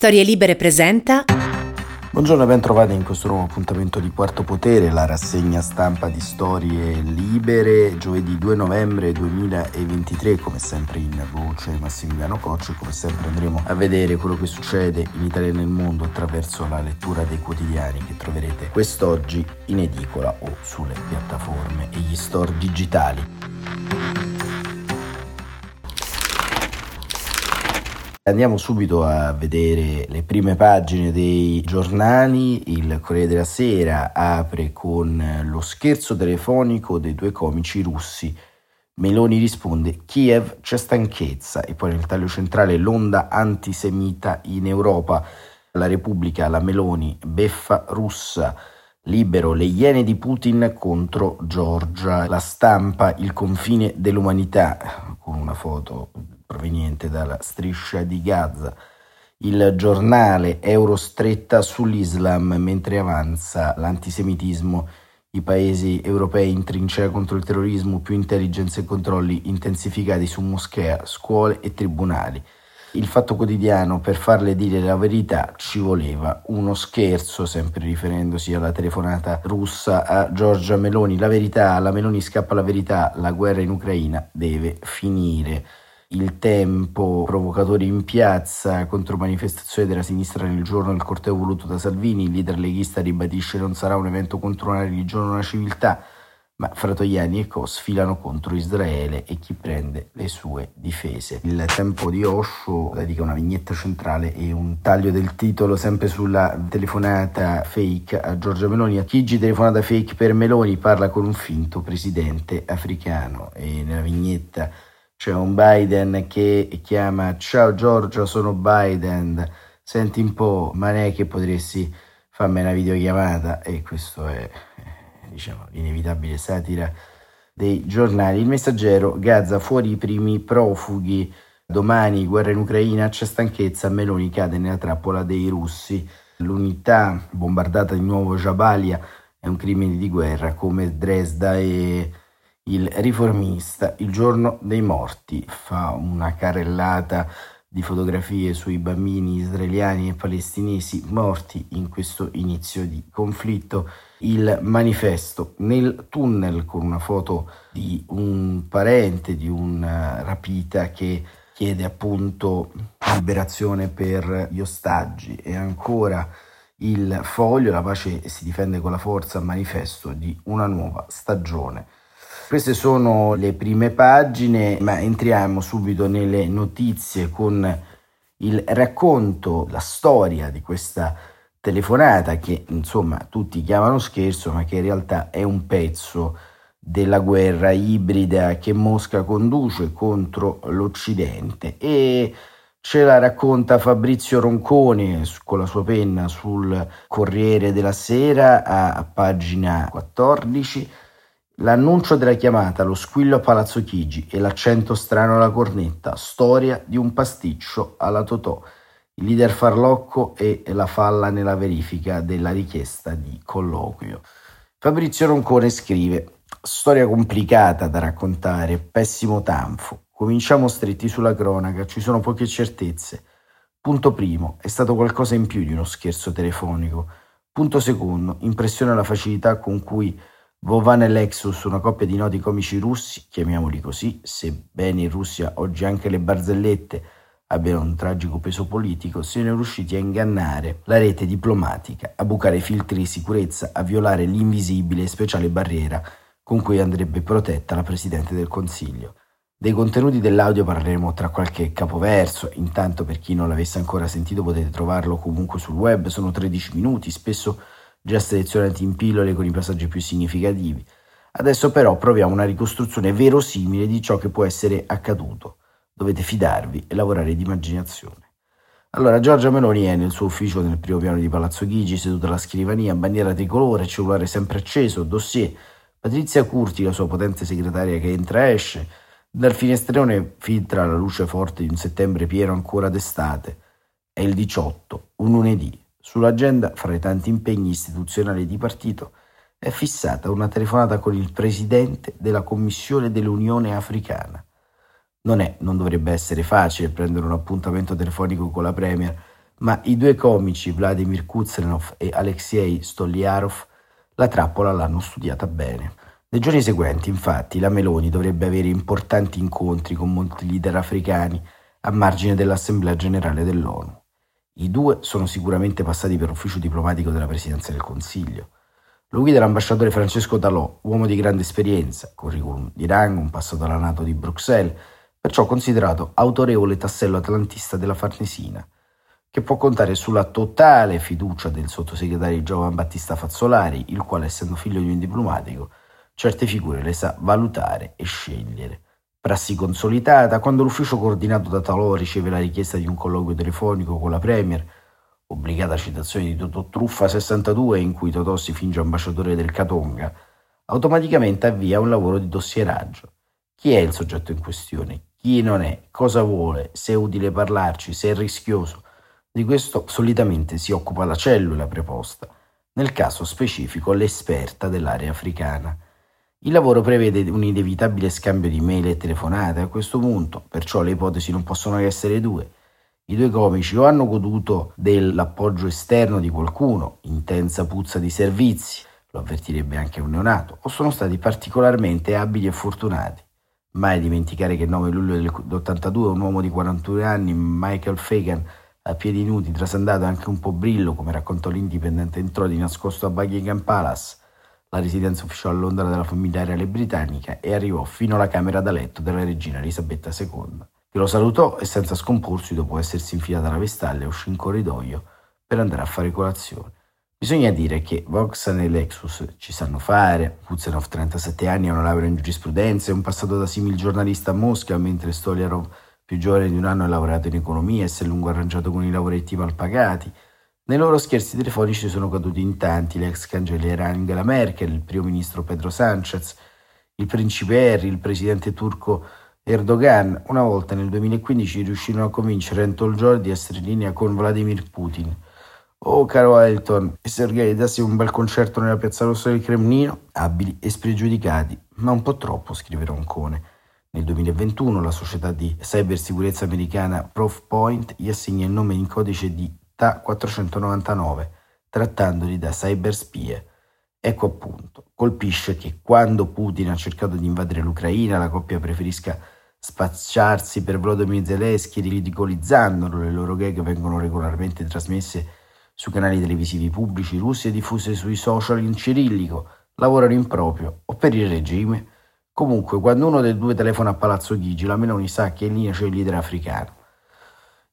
Storie Libere presenta. Buongiorno e ben trovati in questo nuovo appuntamento di Quarto Potere, la rassegna stampa di Storie Libere, giovedì 2 novembre 2023, come sempre in voce Massimiliano Cocci, come sempre andremo a vedere quello che succede in Italia e nel mondo attraverso la lettura dei quotidiani che troverete quest'oggi in edicola o sulle piattaforme e gli store digitali. Andiamo subito a vedere le prime pagine dei giornali. Il Corriere della Sera apre con lo scherzo telefonico dei due comici russi. Meloni risponde Kiev c'è stanchezza e poi nel taglio centrale l'onda antisemita in Europa. La Repubblica, la Meloni, beffa russa. Libero le iene di Putin contro Georgia. La stampa, il confine dell'umanità, con una foto proveniente dalla striscia di Gaza. Il giornale Eurostretta sull'Islam mentre avanza l'antisemitismo. I paesi europei in trincea contro il terrorismo, più intelligence e controlli intensificati su moschea, scuole e tribunali. Il fatto quotidiano, per farle dire la verità, ci voleva uno scherzo, sempre riferendosi alla telefonata russa a Giorgia Meloni. La verità, alla Meloni scappa la verità, la guerra in Ucraina deve finire il tempo, provocatori in piazza contro manifestazioni della sinistra nel giorno del corteo voluto da Salvini, il leader leghista ribadisce non sarà un evento contro una religione o una civiltà, ma Fratoiani e Co sfilano contro Israele e chi prende le sue difese. Il tempo di Osho dedica una vignetta centrale e un taglio del titolo sempre sulla telefonata fake a Giorgia Meloni. A Chigi telefonata fake per Meloni parla con un finto presidente africano e nella vignetta c'è un Biden che chiama ciao Giorgio sono Biden senti un po' ma non è che potresti farmi una videochiamata e questo è diciamo l'inevitabile satira dei giornali. Il messaggero Gaza fuori i primi profughi. Domani guerra in Ucraina c'è stanchezza Meloni cade nella trappola dei russi. L'unità bombardata di nuovo Jabalia è un crimine di guerra come Dresda e il riformista, il giorno dei morti, fa una carrellata di fotografie sui bambini israeliani e palestinesi morti in questo inizio di conflitto. Il manifesto nel tunnel con una foto di un parente di una rapita che chiede appunto liberazione per gli ostaggi e ancora il foglio, la pace si difende con la forza, manifesto di una nuova stagione. Queste sono le prime pagine, ma entriamo subito nelle notizie con il racconto, la storia di questa telefonata che insomma tutti chiamano scherzo, ma che in realtà è un pezzo della guerra ibrida che Mosca conduce contro l'Occidente. E ce la racconta Fabrizio Roncone con la sua penna sul Corriere della Sera a, pagina 14 L'annuncio della chiamata, lo squillo a Palazzo Chigi e l'accento strano alla cornetta, storia di un pasticcio alla Totò, il leader farlocco e la falla nella verifica della richiesta di colloquio. Fabrizio Roncone scrive: Storia complicata da raccontare, pessimo tanfo. Cominciamo stretti sulla cronaca, ci sono poche certezze. Punto primo, è stato qualcosa in più di uno scherzo telefonico. Punto secondo, impressiona la facilità con cui Vovan e Lexus, una coppia di noti comici russi, chiamiamoli così, sebbene in Russia oggi anche le barzellette abbiano un tragico peso politico, siano riusciti a ingannare la rete diplomatica, a bucare filtri di sicurezza, a violare l'invisibile e speciale barriera con cui andrebbe protetta la Presidente del Consiglio. Dei contenuti dell'audio parleremo tra qualche capoverso, intanto per chi non l'avesse ancora sentito potete trovarlo comunque sul web, sono 13 minuti, spesso già selezionati in pillole con i passaggi più significativi. Adesso però proviamo una ricostruzione verosimile di ciò che può essere accaduto. Dovete fidarvi e lavorare di immaginazione. Allora, Giorgia Meloni è nel suo ufficio nel primo piano di Palazzo Chigi, seduta alla scrivania, bandiera tricolore, cellulare sempre acceso, dossier. Patrizia Curti, la sua potente segretaria che entra e esce. Dal finestrone filtra la luce forte di un settembre pieno ancora d'estate. È il 18, un lunedì. Sull'agenda, fra i tanti impegni istituzionali di partito, è fissata una telefonata con il presidente della Commissione dell'Unione Africana. Non è, non dovrebbe essere facile prendere un appuntamento telefonico con la Premier, ma i due comici Vladimir Kuzrenov e Alexei Stoliarov la trappola l'hanno studiata bene. Nei giorni seguenti, infatti, la Meloni dovrebbe avere importanti incontri con molti leader africani a margine dell'Assemblea generale dell'ONU. I due sono sicuramente passati per ufficio diplomatico della Presidenza del Consiglio. Lo guida l'ambasciatore Francesco Talò, uomo di grande esperienza, curriculum di rango, un passato alla Nato di Bruxelles, perciò considerato autorevole tassello atlantista della Farnesina, che può contare sulla totale fiducia del sottosegretario Giovan Battista Fazzolari, il quale, essendo figlio di un diplomatico, certe figure le sa valutare e scegliere. Prassi consolidata, quando l'ufficio coordinato da Talò riceve la richiesta di un colloquio telefonico con la Premier, obbligata citazione di Totò Truffa 62 in cui Totò si finge ambasciatore del Catonga, automaticamente avvia un lavoro di dossieraggio. Chi è il soggetto in questione? Chi non è? Cosa vuole? Se è utile parlarci? Se è rischioso? Di questo solitamente si occupa la cellula preposta, nel caso specifico l'esperta dell'area africana. Il lavoro prevede un inevitabile scambio di mail e telefonate a questo punto, perciò le ipotesi non possono che essere due. I due comici o hanno goduto dell'appoggio esterno di qualcuno, intensa puzza di servizi, lo avvertirebbe anche un neonato, o sono stati particolarmente abili e fortunati. Mai dimenticare che il 9 luglio dell'82 un uomo di 41 anni, Michael Fagan, a piedi nudi, trasandato anche un po' brillo, come raccontò l'Indipendent, entrò di nascosto a Buckingham Palace, la residenza ufficiale a Londra della famiglia reale britannica, e arrivò fino alla camera da letto della regina Elisabetta II, che lo salutò e senza scomporsi, dopo essersi infilata alla vestaglia, uscì in corridoio per andare a fare colazione. Bisogna dire che Voxan e Lexus ci sanno fare, Kuzanov 37 anni ha una laurea in giurisprudenza e un passato da simil giornalista a Mosca, mentre Stoliarov più giovane di un anno ha lavorato in economia e si è lungo arrangiato con i lavoretti mal pagati. Nei loro scherzi telefonici sono caduti in tanti l'ex cancelliera Angela Merkel, il primo ministro Pedro Sanchez, il principe Harry, il presidente turco Erdogan. Una volta nel 2015 riuscirono a convincere Anatol Giordi a essere in linea con Vladimir Putin. Oh caro Elton, e se organizzassi un bel concerto nella piazza rossa del Cremlino? Abili e spregiudicati, ma un po' troppo, scrive Roncone. Nel 2021 la società di cybersicurezza americana Profpoint gli assegna il nome in codice di TA499, trattandoli da cyberspie. Ecco appunto, colpisce che quando Putin ha cercato di invadere l'Ucraina la coppia preferisca spacciarsi per Volodymyr Zelensky ridicolizzandolo, le loro gag vengono regolarmente trasmesse su canali televisivi pubblici russi e diffuse sui social in cirillico, lavorano in proprio o per il regime Comunque, quando uno dei due telefona a Palazzo Chigi, la Meloni sa che in linea c'è il leader africano.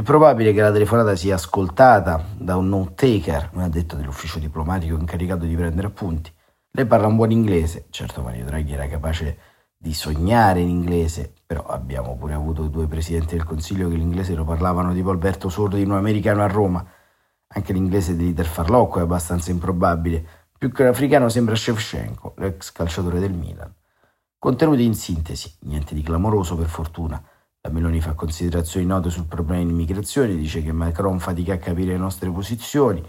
È probabile che la telefonata sia ascoltata da un note taker, un addetto dell'ufficio diplomatico incaricato di prendere appunti. Lei parla un buon inglese, certo Mario Draghi era capace di sognare in inglese, però abbiamo pure avuto due presidenti del Consiglio che l'inglese lo parlavano tipo Alberto Sordi, un americano a Roma. Anche l'inglese di leader Farlocco è abbastanza improbabile. Più che un africano sembra Shevchenko, l'ex calciatore del Milan. Contenuti in sintesi, niente di clamoroso per fortuna. La Meloni fa considerazioni note sul problema dell'immigrazione, dice che Macron fatica a capire le nostre posizioni,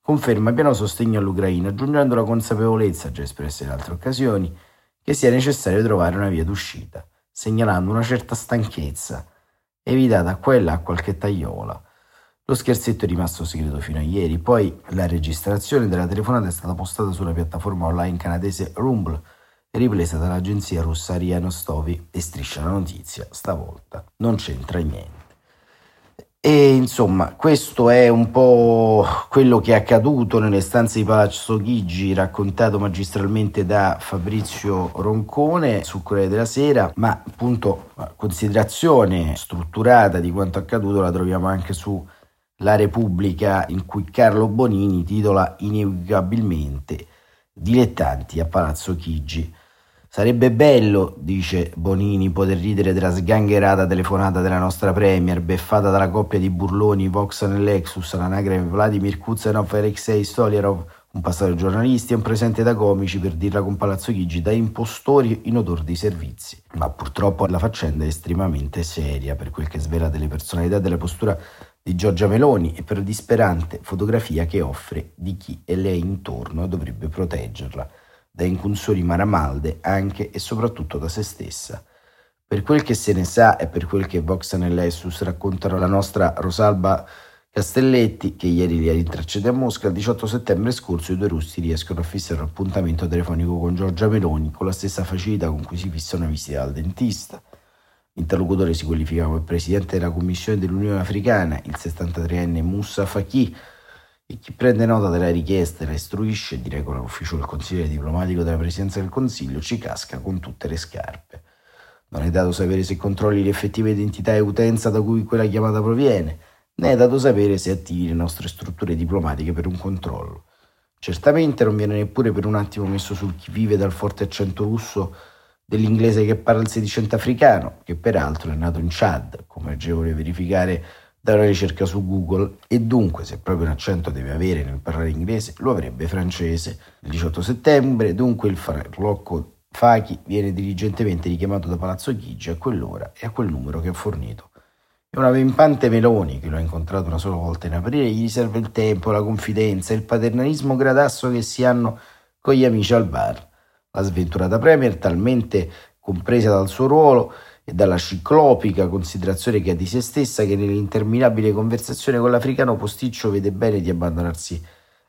conferma pieno sostegno all'Ucraina, aggiungendo la consapevolezza, già espressa in altre occasioni, che sia necessario trovare una via d'uscita, segnalando una certa stanchezza, evitata e là qualche tagliola. Lo scherzetto è rimasto segreto fino a ieri, poi la registrazione della telefonata è stata postata sulla piattaforma online canadese Rumble, ripresa dall'agenzia russa RIA Nostovi e striscia la notizia, stavolta non c'entra niente. E insomma, questo è un po' quello che è accaduto nelle stanze di Palazzo Chigi, raccontato magistralmente da Fabrizio Roncone sul Corriere della Sera, ma appunto considerazione strutturata di quanto accaduto la troviamo anche su La Repubblica, in cui Carlo Bonini titola inequivocabilmente Dilettanti a Palazzo Chigi. Sarebbe bello, dice Bonini, poter ridere della sgangherata telefonata della nostra Premier, beffata dalla coppia di burloni Voxan e Lexus, l'anagrame Vladimir Kuzanov e Alexei Stoliarov, un passato giornalisti e un presente da comici, per dirla con Palazzo Chigi, da impostori in odor di servizi. Ma purtroppo la faccenda è estremamente seria per quel che svela delle personalità della postura di Giorgia Meloni e per la disperante fotografia che offre di chi è lei intorno dovrebbe proteggerla da incursori maramalde anche e soprattutto da se stessa. Per quel che se ne sa e per quel che Voxan e Lessus raccontano la nostra Rosalba Castelletti, che ieri li ha rintracciati a Mosca, il 18 settembre scorso i due russi riescono a fissare un appuntamento telefonico con Giorgia Meloni con la stessa facilità con cui si fissa una visita al dentista. L'interlocutore si qualifica come presidente della Commissione dell'Unione Africana, il 73enne Moussa Faki, e chi prende nota della richiesta e la istruisce, direi con l'ufficio del consigliere diplomatico della Presidenza del Consiglio, ci casca con tutte le scarpe. Non è dato sapere se controlli l'effettiva identità e utenza da cui quella chiamata proviene, né è dato sapere se attivi le nostre strutture diplomatiche per un controllo. Certamente non viene neppure per un attimo messo sul chi vive dal forte accento russo dell'inglese che parla il sedicente africano, che peraltro è nato in Chad, come agevole verificare da una ricerca su Google, e dunque se proprio un accento deve avere nel parlare inglese, lo avrebbe francese. Il 18 settembre, dunque, il farlocco Fachi viene diligentemente richiamato da Palazzo Chigi a quell'ora e a quel numero che ha fornito. E una pimpante Meloni, che l'ho incontrato una sola volta in aprile, gli serve il tempo, la confidenza, il paternalismo gradasso che si hanno con gli amici al bar. La sventurata Premier, talmente compresa dal suo ruolo e dalla ciclopica considerazione che ha di se stessa, che nell'interminabile conversazione con l'africano posticcio vede bene di abbandonarsi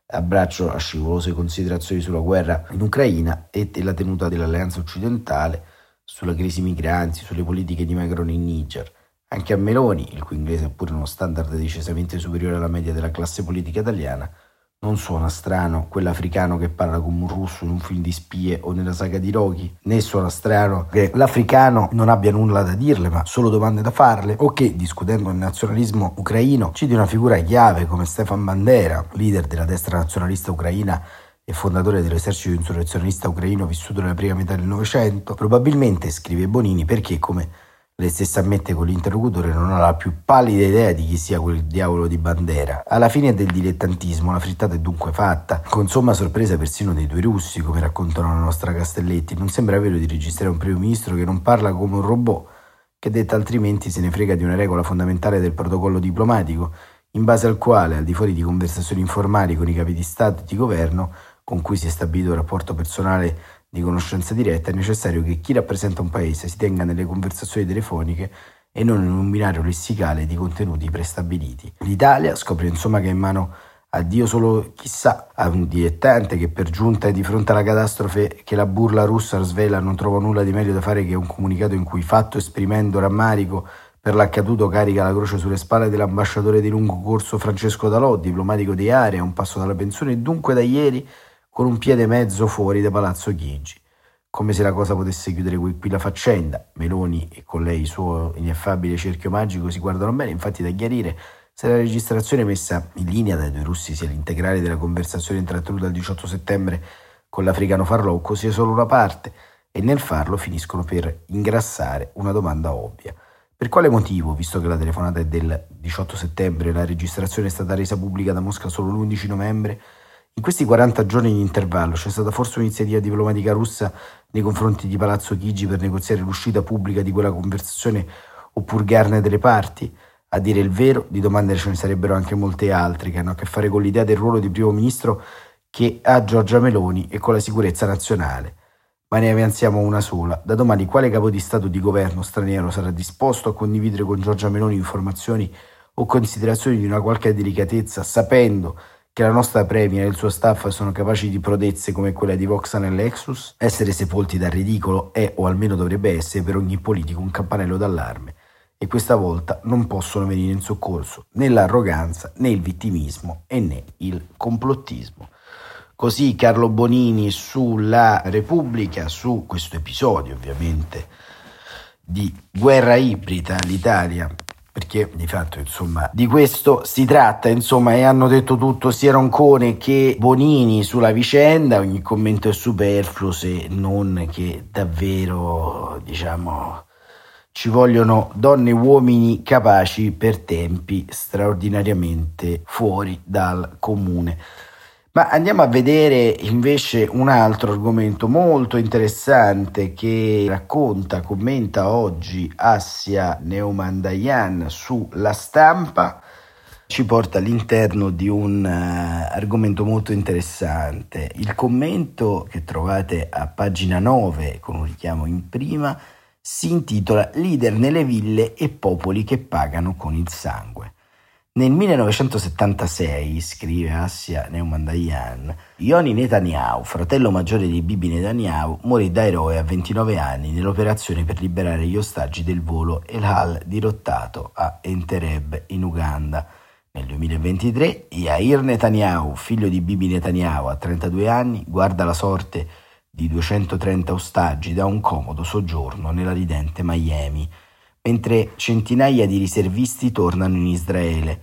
abbraccio a scivolose considerazioni sulla guerra in Ucraina e della tenuta dell'alleanza occidentale, sulla crisi migranti, sulle politiche di Macron in Niger. Anche a Meloni, il cui inglese è pure uno standard decisamente superiore alla media della classe politica italiana, non suona strano quell'africano che parla come un russo in un film di spie o nella saga di Rocky, né suona strano che l'africano non abbia nulla da dirle ma solo domande da farle, o che, discutendo il nazionalismo ucraino, citi una figura chiave come Stefan Bandera, leader della destra nazionalista ucraina e fondatore dell'esercito insurrezionista ucraino vissuto nella prima metà del Novecento, probabilmente, scrive Bonini, perché come lei stessa ammette con l'interlocutore non ha la più pallida idea di chi sia quel diavolo di Bandera. Alla fine del dilettantismo la frittata è dunque fatta, con somma sorpresa persino dei due russi, come raccontano la nostra Castelletti. Non sembra vero di registrare un primo ministro che non parla come un robot, che detta altrimenti se ne frega di una regola fondamentale del protocollo diplomatico, in base al quale, al di fuori di conversazioni informali con i capi di Stato e di governo, con cui si è stabilito un rapporto personale di conoscenza diretta, è necessario che chi rappresenta un paese si tenga nelle conversazioni telefoniche e non in un binario lessicale di contenuti prestabiliti. L'Italia scopre insomma che è in mano a Dio solo chissà, a un dilettante che per giunta è di fronte alla catastrofe che la burla russa svela non trova nulla di meglio da fare che un comunicato in cui fatto esprimendo rammarico per l'accaduto carica la croce sulle spalle dell'ambasciatore di lungo corso Francesco Dalò, diplomatico di area, un passo dalla pensione e dunque da ieri con un piede mezzo fuori da Palazzo Chigi, come se la cosa potesse chiudere qui la faccenda. Meloni e con lei il suo ineffabile cerchio magico si guardano bene, infatti da chiarire se la registrazione messa in linea dai due russi sia l'integrale della conversazione intrattenuta il 18 settembre con l'africano Farlocco sia solo una parte e nel farlo finiscono per ingrassare una domanda ovvia. Per quale motivo, visto che la telefonata è del 18 settembre e la registrazione è stata resa pubblica da Mosca solo l'11 novembre, in questi 40 giorni di intervallo c'è stata forse un'iniziativa diplomatica russa nei confronti di Palazzo Chigi per negoziare l'uscita pubblica di quella conversazione o purgarne delle parti? A dire il vero, di domande ce ne sarebbero anche molte altre che hanno a che fare con l'idea del ruolo di primo ministro che ha Giorgia Meloni e con la sicurezza nazionale. Ma ne avanziamo una sola. Da domani quale capo di Stato di governo straniero sarà disposto a condividere con Giorgia Meloni informazioni o considerazioni di una qualche delicatezza, sapendo che la nostra Premier e il suo staff sono capaci di prodezze come quella di Voxan e Lexus, essere sepolti dal ridicolo è, o almeno dovrebbe essere, per ogni politico un campanello d'allarme. E questa volta non possono venire in soccorso né l'arroganza, né il vittimismo e né il complottismo. Così Carlo Bonini sulla Repubblica, su questo episodio ovviamente di guerra ibrida all'Italia perché di fatto insomma di questo si tratta insomma e hanno detto tutto sia Roncone che Bonini sulla vicenda. Ogni commento è superfluo se non che davvero diciamo ci vogliono donne e uomini capaci per tempi straordinariamente fuori dal comune ma andiamo a vedere invece un altro argomento molto interessante che racconta, commenta oggi Assia Neumandayan sulla stampa. Ci porta all'interno di un uh, argomento molto interessante. Il commento che trovate a pagina 9 con un richiamo in prima si intitola Leader nelle ville e popoli che pagano con il sangue. Nel 1976, scrive Assia Neumann Yoni Netanyahu, fratello maggiore di Bibi Netanyahu, morì da eroe a 29 anni nell'operazione per liberare gli ostaggi del volo El Al dirottato a Entereb in Uganda. Nel 2023 Yair Netanyahu, figlio di Bibi Netanyahu a 32 anni, guarda la sorte di 230 ostaggi da un comodo soggiorno nella ridente Miami mentre centinaia di riservisti tornano in Israele.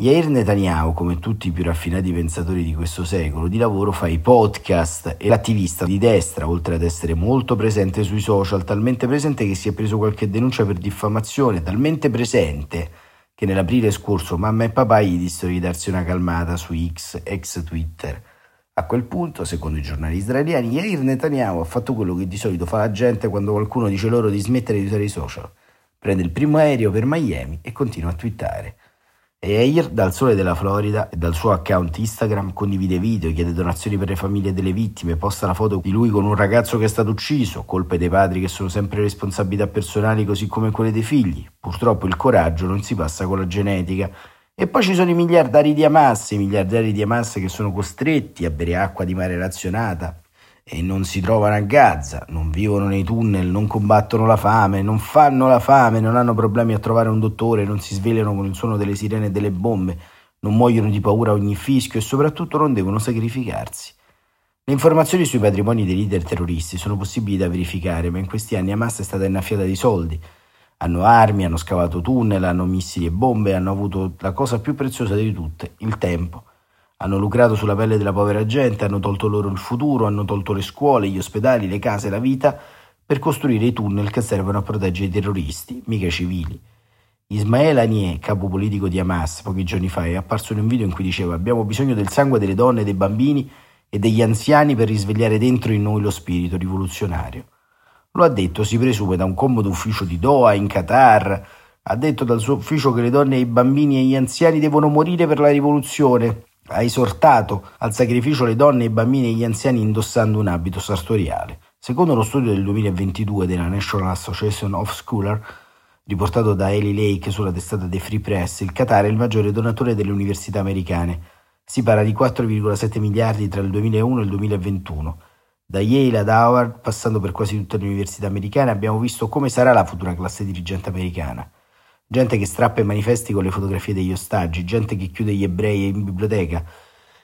Yair Netanyahu, come tutti i più raffinati pensatori di questo secolo, di lavoro fa i podcast e l'attivista di destra, oltre ad essere molto presente sui social, talmente presente che si è preso qualche denuncia per diffamazione, talmente presente che nell'aprile scorso mamma e papà gli dissero di darsi una calmata su X, ex Twitter. A quel punto, secondo i giornali israeliani, Yair Netanyahu ha fatto quello che di solito fa la gente quando qualcuno dice loro di smettere di usare i social prende il primo aereo per Miami e continua a twittare. E Air, dal sole della Florida e dal suo account Instagram, condivide video, chiede donazioni per le famiglie delle vittime, posta la foto di lui con un ragazzo che è stato ucciso, colpe dei padri che sono sempre responsabilità personali così come quelle dei figli. Purtroppo il coraggio non si passa con la genetica. E poi ci sono i miliardari di Hamas, i miliardari di Hamas che sono costretti a bere acqua di mare razionata, e non si trovano a Gaza, non vivono nei tunnel, non combattono la fame, non fanno la fame, non hanno problemi a trovare un dottore, non si svegliano con il suono delle sirene e delle bombe, non muoiono di paura ogni fischio e soprattutto non devono sacrificarsi. Le informazioni sui patrimoni dei leader terroristi sono possibili da verificare, ma in questi anni Hamas è stata innaffiata di soldi. Hanno armi, hanno scavato tunnel, hanno missili e bombe, hanno avuto la cosa più preziosa di tutte, il tempo. Hanno lucrato sulla pelle della povera gente, hanno tolto loro il futuro, hanno tolto le scuole, gli ospedali, le case, la vita per costruire i tunnel che servono a proteggere i terroristi, mica i civili. Ismael Anie, capo politico di Hamas, pochi giorni fa è apparso in un video in cui diceva abbiamo bisogno del sangue delle donne, dei bambini e degli anziani per risvegliare dentro in noi lo spirito rivoluzionario. Lo ha detto, si presume, da un comodo ufficio di Doha, in Qatar. Ha detto dal suo ufficio che le donne, i bambini e gli anziani devono morire per la rivoluzione ha esortato al sacrificio le donne, i bambini e gli anziani indossando un abito sartoriale. Secondo uno studio del 2022 della National Association of Scholars, riportato da Eli Lake sulla testata The Free Press, il Qatar è il maggiore donatore delle università americane. Si parla di 4,7 miliardi tra il 2001 e il 2021. Da Yale ad Howard, passando per quasi tutte le università americane, abbiamo visto come sarà la futura classe dirigente americana gente che strappa i manifesti con le fotografie degli ostaggi, gente che chiude gli ebrei in biblioteca,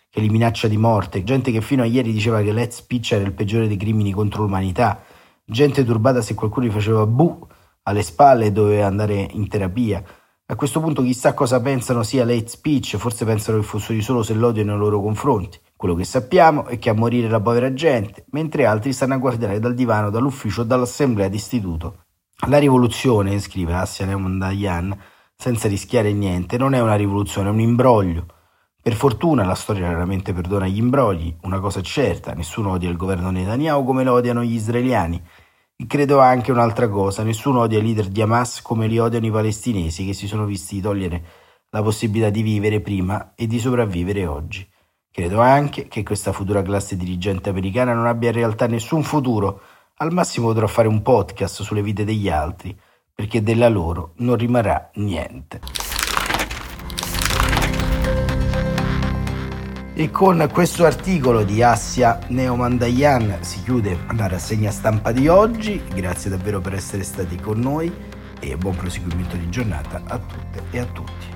che li minaccia di morte, gente che fino a ieri diceva che l'head speech era il peggiore dei crimini contro l'umanità, gente turbata se qualcuno gli faceva bu alle spalle e doveva andare in terapia. A questo punto chissà cosa pensano sia l'hate speech, forse pensano che fosse solo se l'odio nei loro confronti. Quello che sappiamo è che a morire la povera gente, mentre altri stanno a guardare dal divano, dall'ufficio o dall'assemblea d'istituto. La rivoluzione, scrive Assia Neomondayan, senza rischiare niente, non è una rivoluzione, è un imbroglio. Per fortuna la storia raramente perdona gli imbrogli, una cosa è certa, nessuno odia il governo Netanyahu come lo odiano gli israeliani. E credo anche un'altra cosa, nessuno odia i leader di Hamas come li odiano i palestinesi che si sono visti togliere la possibilità di vivere prima e di sopravvivere oggi. Credo anche che questa futura classe dirigente americana non abbia in realtà nessun futuro, al massimo potrò fare un podcast sulle vite degli altri, perché della loro non rimarrà niente. E con questo articolo di Assia Neomandayan si chiude la rassegna stampa di oggi. Grazie davvero per essere stati con noi e buon proseguimento di giornata a tutte e a tutti.